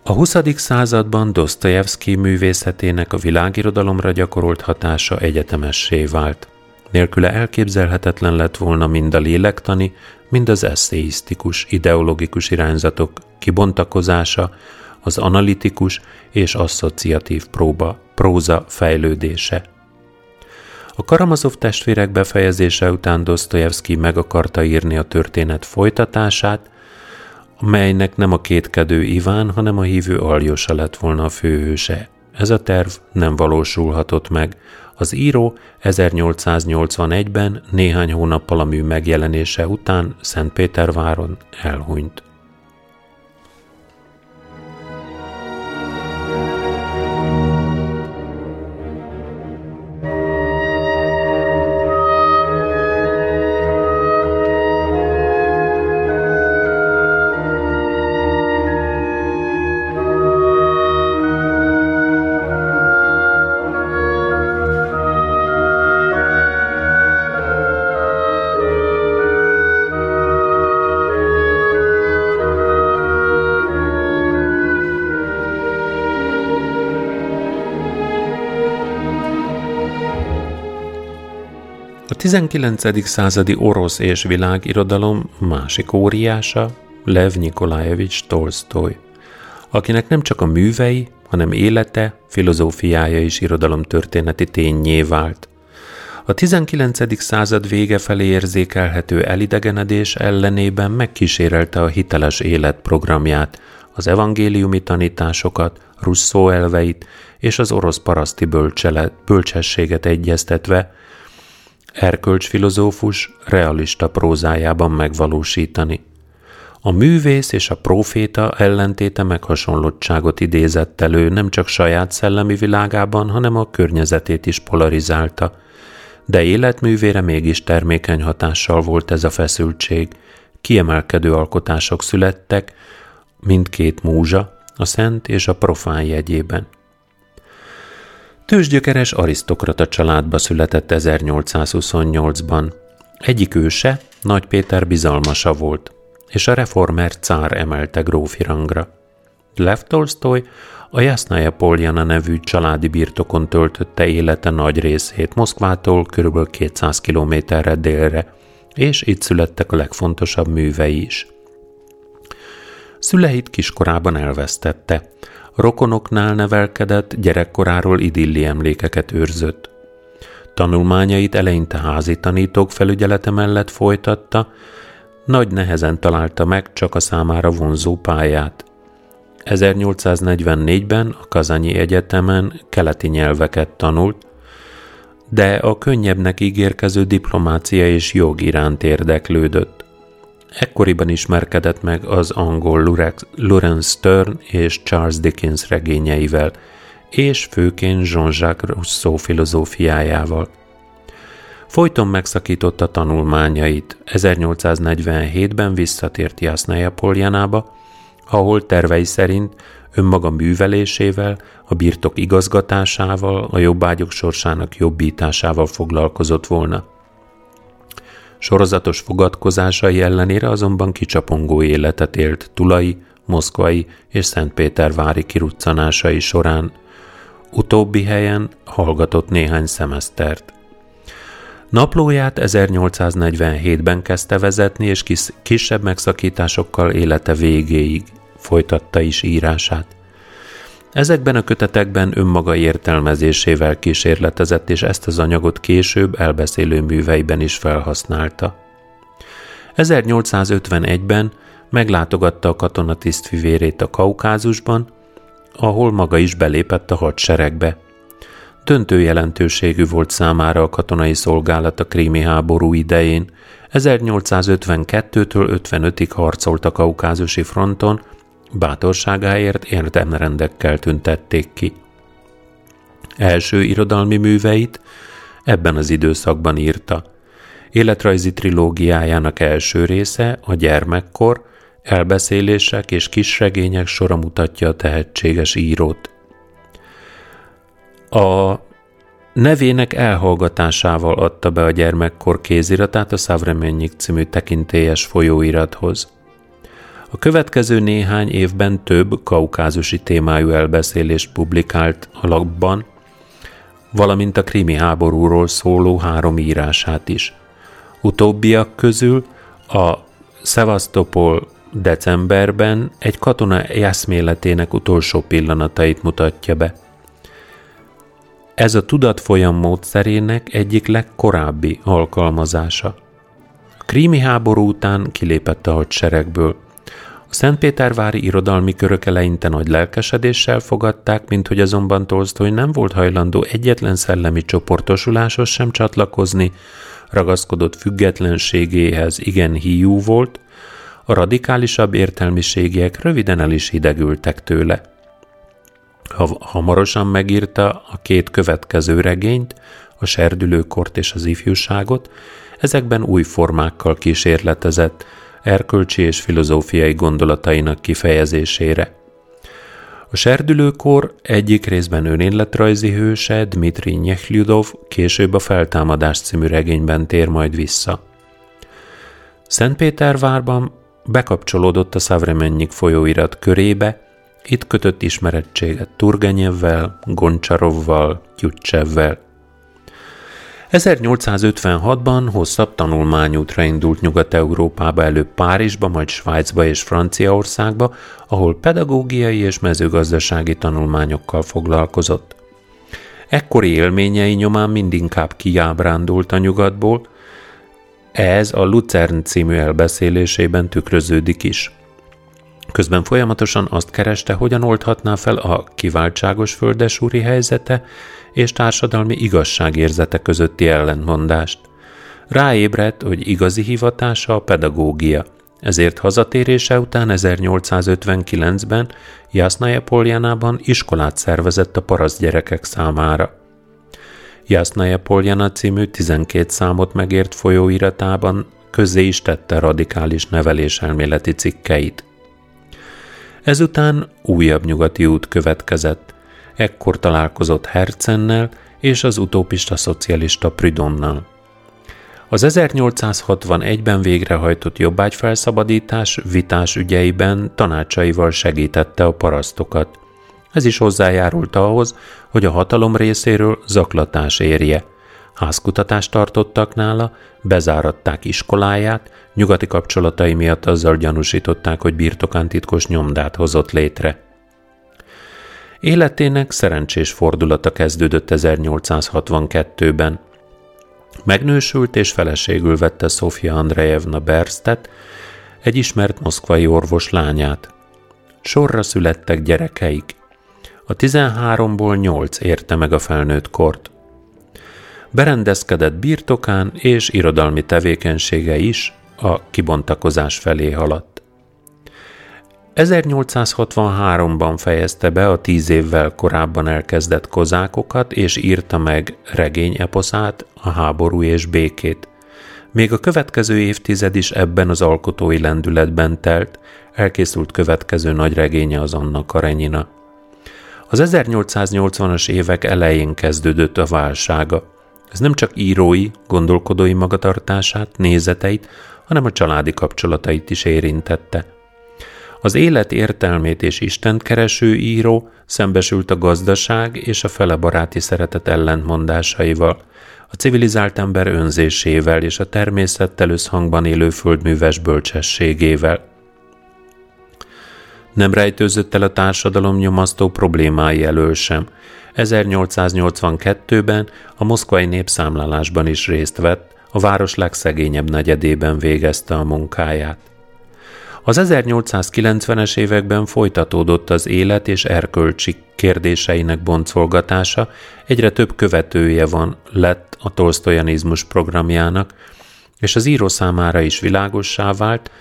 A: A 20. században Dostoyevsky művészetének a világirodalomra gyakorolt hatása egyetemessé vált. Nélküle elképzelhetetlen lett volna mind a lélektani, mind az eszéisztikus, ideológikus irányzatok kibontakozása, az analitikus és asszociatív próba, próza fejlődése. A Karamazov testvérek befejezése után Dostoyevsky meg akarta írni a történet folytatását, melynek nem a kétkedő Iván, hanem a hívő Aljosa lett volna a főhőse. Ez a terv nem valósulhatott meg. Az író 1881-ben, néhány hónappal a mű megjelenése után Szentpéterváron elhunyt. 19. századi orosz és világirodalom másik óriása Lev Nikolajevics Tolstoy, akinek nem csak a művei, hanem élete, filozófiája is irodalomtörténeti tényé vált. A 19. század vége felé érzékelhető elidegenedés ellenében megkísérelte a hiteles élet programját, az evangéliumi tanításokat, Russzó elveit és az orosz paraszti bölcselet, bölcsességet egyeztetve, erkölcsfilozófus realista prózájában megvalósítani. A művész és a proféta ellentéte meghasonlottságot idézett elő nem csak saját szellemi világában, hanem a környezetét is polarizálta. De életművére mégis termékeny hatással volt ez a feszültség. Kiemelkedő alkotások születtek, mindkét múzsa, a szent és a profán jegyében. Tőzsgyökeres arisztokrata családba született 1828-ban. Egyik őse, Nagy Péter bizalmasa volt, és a reformer cár emelte grófi rangra. Lev Tolstoy a Jasnaja Poljana nevű családi birtokon töltötte élete nagy részét Moszkvától kb. 200 kilométerre délre, és itt születtek a legfontosabb művei is. Szüleit kiskorában elvesztette, rokonoknál nevelkedett, gyerekkoráról idilli emlékeket őrzött. Tanulmányait eleinte házi tanítók felügyelete mellett folytatta, nagy nehezen találta meg csak a számára vonzó pályát. 1844-ben a Kazanyi Egyetemen keleti nyelveket tanult, de a könnyebbnek ígérkező diplomácia és jog iránt érdeklődött. Ekkoriban ismerkedett meg az angol Lawrence Stern és Charles Dickens regényeivel, és főként Jean-Jacques Rousseau filozófiájával. Folyton megszakította tanulmányait. 1847-ben visszatért Jasnaja Poljánába, ahol tervei szerint önmaga művelésével, a birtok igazgatásával, a jobbágyok sorsának jobbításával foglalkozott volna. Sorozatos fogadkozásai ellenére azonban kicsapongó életet élt Tulai, Moszkvai és Szentpétervári kiruccanásai során. Utóbbi helyen hallgatott néhány szemesztert. Naplóját 1847-ben kezdte vezetni, és kis, kisebb megszakításokkal élete végéig folytatta is írását. Ezekben a kötetekben önmaga értelmezésével kísérletezett, és ezt az anyagot később elbeszélő műveiben is felhasználta. 1851-ben meglátogatta a katonatisztfivérét a Kaukázusban, ahol maga is belépett a hadseregbe. Döntő jelentőségű volt számára a katonai szolgálat a krími háború idején. 1852-től 55-ig harcolt a kaukázusi fronton, bátorságáért érdemrendekkel tüntették ki. Első irodalmi műveit ebben az időszakban írta. Életrajzi trilógiájának első része, a gyermekkor, elbeszélések és kisregények sora mutatja a tehetséges írót. A nevének elhallgatásával adta be a gyermekkor kéziratát a Szavremennyik című tekintélyes folyóirathoz. A következő néhány évben több kaukázusi témájú elbeszélést publikált a lapban, valamint a krimi háborúról szóló három írását is. Utóbbiak közül a Szevasztopol decemberben egy katona eszméletének utolsó pillanatait mutatja be. Ez a tudatfolyam módszerének egyik legkorábbi alkalmazása. A krími háború után kilépett a hadseregből. A Szentpétervári irodalmi körök eleinte nagy lelkesedéssel fogadták, mint hogy azonban Tolstoy nem volt hajlandó egyetlen szellemi csoportosuláshoz sem csatlakozni, ragaszkodott függetlenségéhez igen hiú volt, a radikálisabb értelmiségiek röviden el is hidegültek tőle. Ha hamarosan megírta a két következő regényt, a serdülőkort és az ifjúságot, ezekben új formákkal kísérletezett, erkölcsi és filozófiai gondolatainak kifejezésére. A serdülőkor egyik részben önéletrajzi hőse Dmitri Nyechlyudov később a Feltámadás című regényben tér majd vissza. Szentpétervárban bekapcsolódott a Szavremennyik folyóirat körébe, itt kötött ismerettséget Turgenyevvel, Goncsarovval, Tyutcsevvel. 1856-ban hosszabb tanulmányútra indult Nyugat-Európába, előbb Párizsba, majd Svájcba és Franciaországba, ahol pedagógiai és mezőgazdasági tanulmányokkal foglalkozott. Ekkori élményei nyomán mindinkább kiábrándult a nyugatból, ez a Lucern című elbeszélésében tükröződik is. Közben folyamatosan azt kereste, hogyan oldhatná fel a kiváltságos földesúri helyzete és társadalmi igazságérzete közötti ellentmondást. Ráébredt, hogy igazi hivatása a pedagógia, ezért hazatérése után 1859-ben Jasnaja Poljanában iskolát szervezett a paraszt gyerekek számára. Jasnaja Poljana című 12 számot megért folyóiratában közzé is tette radikális neveléselméleti cikkeit. Ezután újabb nyugati út következett. Ekkor találkozott Hercennel és az utópista szocialista Prudonnal. Az 1861-ben végrehajtott jobbágyfelszabadítás vitás ügyeiben tanácsaival segítette a parasztokat. Ez is hozzájárult ahhoz, hogy a hatalom részéről zaklatás érje. Házkutatást tartottak nála, bezáratták iskoláját, nyugati kapcsolatai miatt azzal gyanúsították, hogy birtokán titkos nyomdát hozott létre. Életének szerencsés fordulata kezdődött 1862-ben. Megnősült és feleségül vette Sofia Andrejevna Berstet, egy ismert moszkvai orvos lányát. Sorra születtek gyerekeik. A 13-ból 8 érte meg a felnőtt kort. Berendezkedett birtokán és irodalmi tevékenysége is a kibontakozás felé haladt. 1863-ban fejezte be a tíz évvel korábban elkezdett kozákokat, és írta meg regényeposzát, a háború és békét. Még a következő évtized is ebben az alkotói lendületben telt, elkészült következő nagy regénye az Anna Karenyina. Az 1880-as évek elején kezdődött a válsága. Ez nem csak írói, gondolkodói magatartását, nézeteit, hanem a családi kapcsolatait is érintette. Az élet értelmét és Istent kereső író szembesült a gazdaság és a fele baráti szeretet ellentmondásaival, a civilizált ember önzésével és a természettel összhangban élő földműves bölcsességével. Nem rejtőzött el a társadalom nyomasztó problémái elől sem. 1882-ben a moszkvai népszámlálásban is részt vett, a város legszegényebb negyedében végezte a munkáját. Az 1890-es években folytatódott az élet és erkölcsi kérdéseinek boncolgatása, egyre több követője van lett a tolsztojanizmus programjának, és az író számára is világossá vált,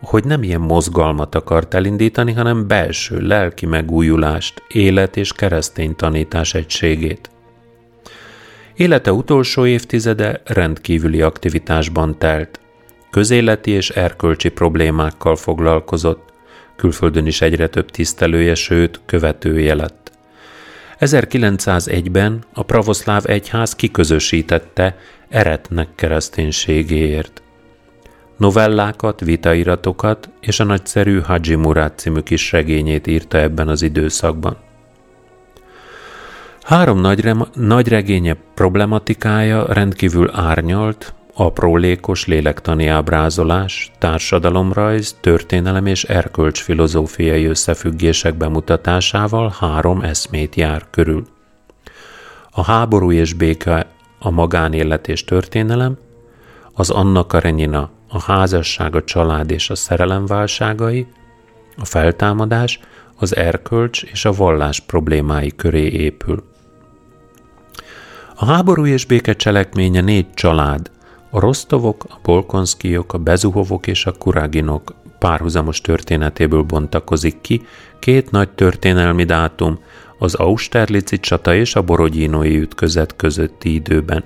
A: hogy nem ilyen mozgalmat akart elindítani, hanem belső lelki megújulást, élet és keresztény tanítás egységét. Élete utolsó évtizede rendkívüli aktivitásban telt. Közéleti és erkölcsi problémákkal foglalkozott, külföldön is egyre több tisztelője, sőt, követője lett. 1901-ben a pravoszláv egyház kiközösítette eretnek kereszténységéért. Novellákat, vitairatokat és a nagyszerű Haji Murad című kis regényét írta ebben az időszakban. Három nagy, nagy regénye problematikája rendkívül árnyalt, aprólékos lélektani ábrázolás, társadalomrajz, történelem és erkölcs filozófiai összefüggések bemutatásával három eszmét jár körül. A háború és béke a magánélet és történelem, az Anna Karenina a házasság, a család és a szerelem válságai, a feltámadás, az erkölcs és a vallás problémái köré épül. A háború és béke cselekménye négy család, a Rostovok, a Bolkonszkijok, a Bezuhovok és a Kuraginok párhuzamos történetéből bontakozik ki két nagy történelmi dátum, az Austerlitzi csata és a Borogyinói ütközet közötti időben.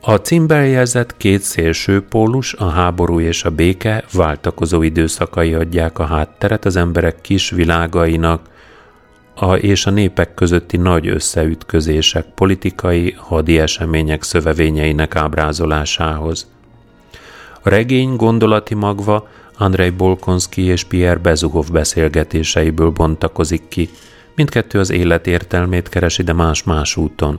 A: A címbeljegyzett két szélső pólus, a háború és a béke váltakozó időszakai adják a hátteret az emberek kis világainak, a, és a népek közötti nagy összeütközések, politikai, hadi események szövevényeinek ábrázolásához. A regény gondolati magva Andrei Bolkonski és Pierre Bezuhov beszélgetéseiből bontakozik ki. Mindkettő az élet értelmét keresi, de más-más úton.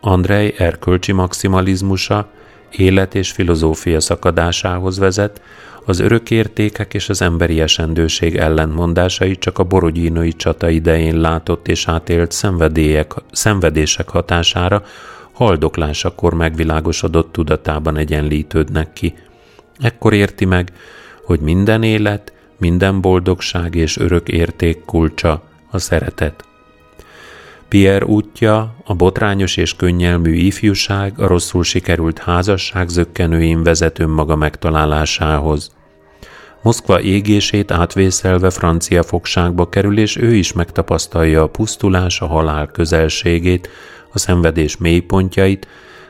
A: Andrei erkölcsi maximalizmusa élet és filozófia szakadásához vezet, az örök értékek és az emberi esendőség ellentmondásai csak a borogyínói csata idején látott és átélt szenvedélyek, szenvedések hatására haldoklásakor megvilágosodott tudatában egyenlítődnek ki. Ekkor érti meg, hogy minden élet, minden boldogság és örök érték kulcsa a szeretet. Pierre útja, a botrányos és könnyelmű ifjúság, a rosszul sikerült házasság zöggenőin vezet önmaga megtalálásához. Moszkva égését átvészelve francia fogságba kerül, és ő is megtapasztalja a pusztulás, a halál közelségét, a szenvedés mélypontjait,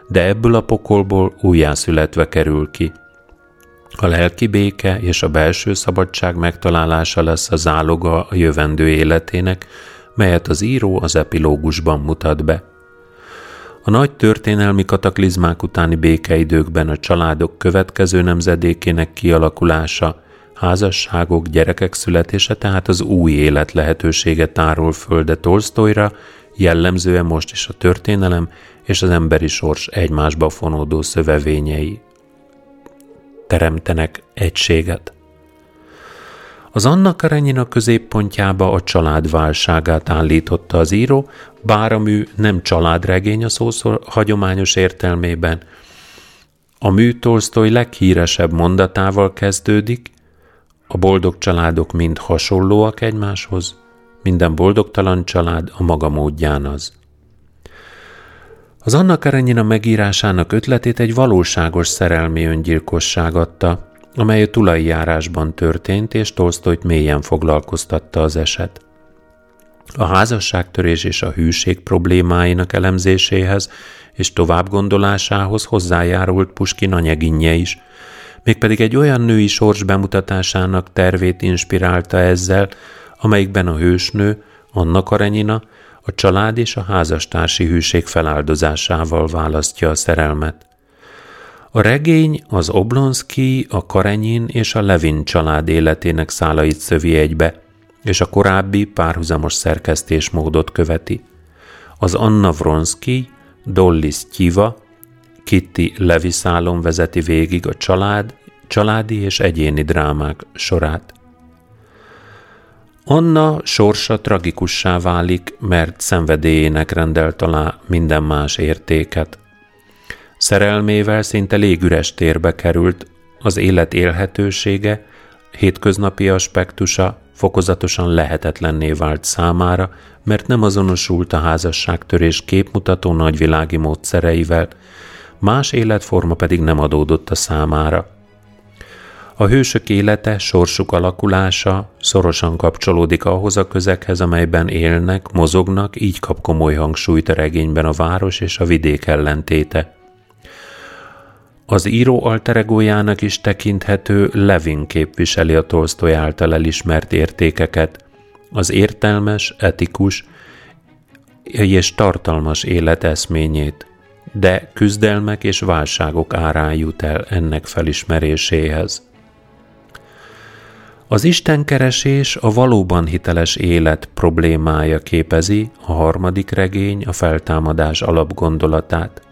A: de ebből a pokolból újjászületve kerül ki. A lelki béke és a belső szabadság megtalálása lesz a záloga a jövendő életének, melyet az író az epilógusban mutat be. A nagy történelmi kataklizmák utáni békeidőkben a családok következő nemzedékének kialakulása, házasságok, gyerekek születése tehát az új élet lehetősége tárol föl, de Tolstoyra jellemzően most is a történelem és az emberi sors egymásba fonódó szövevényei teremtenek egységet. Az Anna Karenina középpontjába a család válságát állította az író, bár a mű nem családregény a szószor hagyományos értelmében. A mű Tolstoy leghíresebb mondatával kezdődik, a boldog családok mind hasonlóak egymáshoz, minden boldogtalan család a maga módján az. Az Anna Karenina megírásának ötletét egy valóságos szerelmi öngyilkosság adta, amely a tulai járásban történt, és Tolstoyt mélyen foglalkoztatta az eset. A házasságtörés és a hűség problémáinak elemzéséhez és továbbgondolásához hozzájárult Puskin anyaginje is, mégpedig egy olyan női sors bemutatásának tervét inspirálta ezzel, amelyikben a hősnő, Anna Karenina, a család és a házastársi hűség feláldozásával választja a szerelmet. A regény az Oblonski, a Karenyin és a Levin család életének szálait szövi egybe, és a korábbi párhuzamos szerkesztésmódot követi. Az Anna Vronsky, Dolly Styiva, Kitty Leviszálon vezeti végig a család, családi és egyéni drámák sorát. Anna sorsa tragikussá válik, mert szenvedélyének rendelt alá minden más értéket. Szerelmével szinte légüres térbe került, az élet élhetősége, hétköznapi aspektusa fokozatosan lehetetlenné vált számára, mert nem azonosult a házasságtörés képmutató nagyvilági módszereivel, más életforma pedig nem adódott a számára. A hősök élete, sorsuk alakulása szorosan kapcsolódik ahhoz a közeghez, amelyben élnek, mozognak, így kap komoly hangsúlyt a regényben a város és a vidék ellentéte. Az író alteregójának is tekinthető Levin képviseli a Tolstoy által elismert értékeket, az értelmes, etikus és tartalmas életeszményét, de küzdelmek és válságok árán jut el ennek felismeréséhez. Az istenkeresés a valóban hiteles élet problémája képezi a harmadik regény a feltámadás alapgondolatát.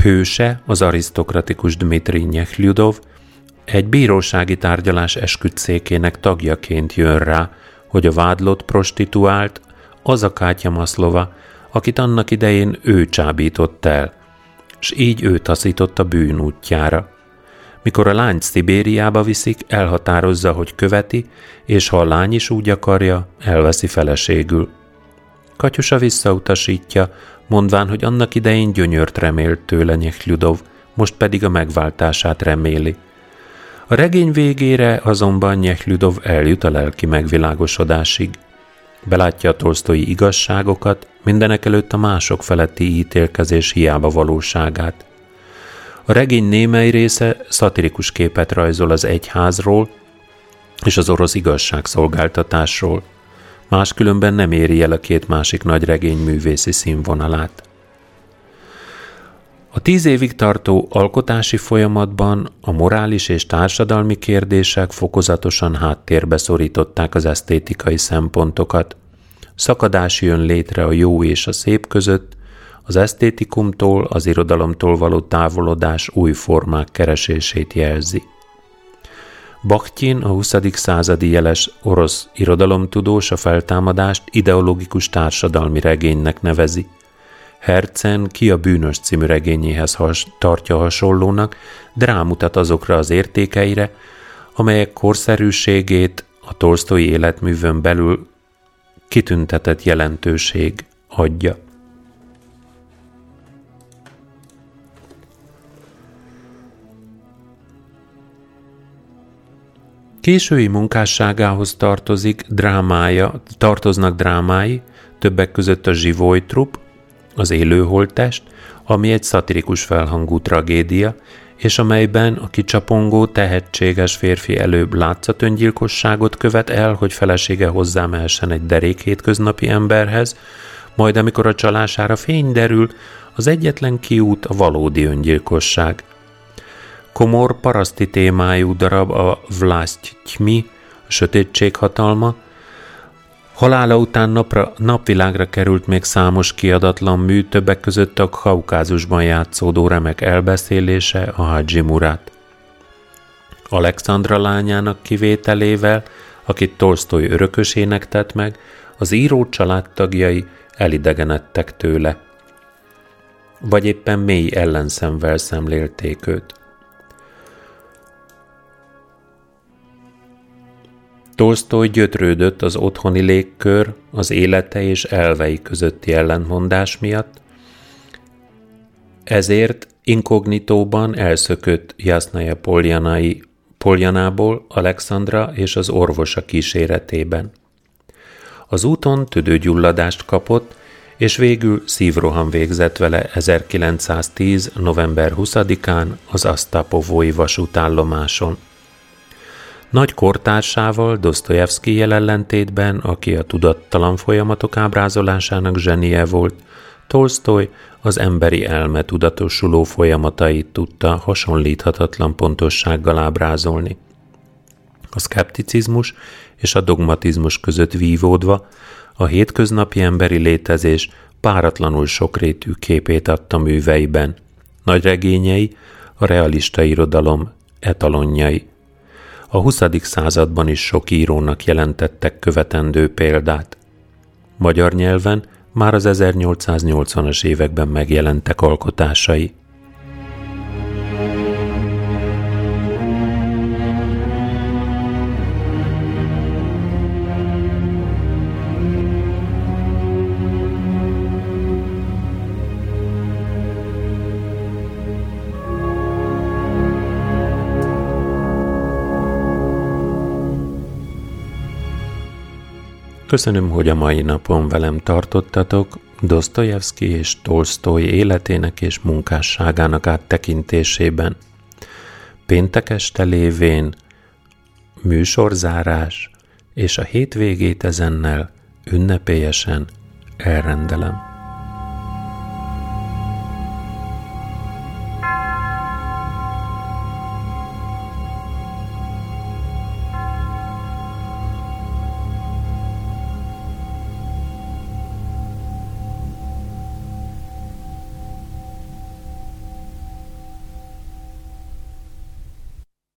A: Hőse, az arisztokratikus Dmitri Nyechlyudov egy bírósági tárgyalás esküdszékének tagjaként jön rá, hogy a vádlott prostituált az a Kátya Maszlova, akit annak idején ő csábított el, s így ő taszított a bűn útjára. Mikor a lányt Szibériába viszik, elhatározza, hogy követi, és ha a lány is úgy akarja, elveszi feleségül. Katyusa visszautasítja, mondván, hogy annak idején gyönyört remélt tőle Nyekljudov, most pedig a megváltását reméli. A regény végére azonban Nyekljudov eljut a lelki megvilágosodásig. Belátja a tolsztói igazságokat, mindenek előtt a mások feletti ítélkezés hiába valóságát. A regény némely része szatirikus képet rajzol az egyházról és az orosz igazságszolgáltatásról. Máskülönben nem éri el a két másik nagy regény művészi színvonalát. A tíz évig tartó alkotási folyamatban a morális és társadalmi kérdések fokozatosan háttérbe szorították az esztétikai szempontokat. Szakadás jön létre a jó és a szép között, az esztétikumtól, az irodalomtól való távolodás új formák keresését jelzi. Bakhtin, a 20. századi jeles orosz irodalomtudós a feltámadást ideológikus társadalmi regénynek nevezi. Hercen ki a bűnös című regényéhez has, tartja hasonlónak, de rámutat azokra az értékeire, amelyek korszerűségét a Tolsztói életművön belül kitüntetett jelentőség adja. Késői munkásságához tartozik drámája, tartoznak drámái, többek között a Zsivolytrup, az élőholtest, ami egy szatirikus felhangú tragédia, és amelyben a kicsapongó, tehetséges férfi előbb látszatöngyilkosságot követ el, hogy felesége hozzámehessen egy derék hétköznapi emberhez, majd amikor a csalására fény derül, az egyetlen kiút a valódi öngyilkosság. Komor paraszti témájú darab a Vlast Tmi, sötétség hatalma, Halála után napra, napvilágra került még számos kiadatlan mű, többek között a Kaukázusban játszódó remek elbeszélése a Hadzsi Murat. Alexandra lányának kivételével, akit Tolstoy örökösének tett meg, az író családtagjai elidegenedtek tőle. Vagy éppen mély ellenszemvel szemlélték őt. Tolstoy gyötrődött az otthoni légkör, az élete és elvei közötti ellentmondás miatt, ezért inkognitóban elszökött Jasnaja Poljanai Poljanából Alexandra és az orvosa kíséretében. Az úton tüdőgyulladást kapott, és végül szívroham végzett vele 1910. november 20-án az Asztapovói vasútállomáson. Nagy kortársával, Dostoyevsky jelenlétében, aki a tudattalan folyamatok ábrázolásának zsenie volt, Tolstoy az emberi elme tudatosuló folyamatait tudta hasonlíthatatlan pontossággal ábrázolni. A szkepticizmus és a dogmatizmus között vívódva a hétköznapi emberi létezés páratlanul sokrétű képét adta műveiben. Nagy regényei a realista irodalom etalonjai – A 20. században is sok írónak jelentettek követendő példát. Magyar nyelven már az 1880-as években megjelentek alkotásai. Köszönöm, hogy a mai napon velem tartottatok Dostoyevsky és Tolstoy életének és munkásságának áttekintésében. Péntek este lévén műsorzárás, és a hétvégét ezennel ünnepélyesen elrendelem.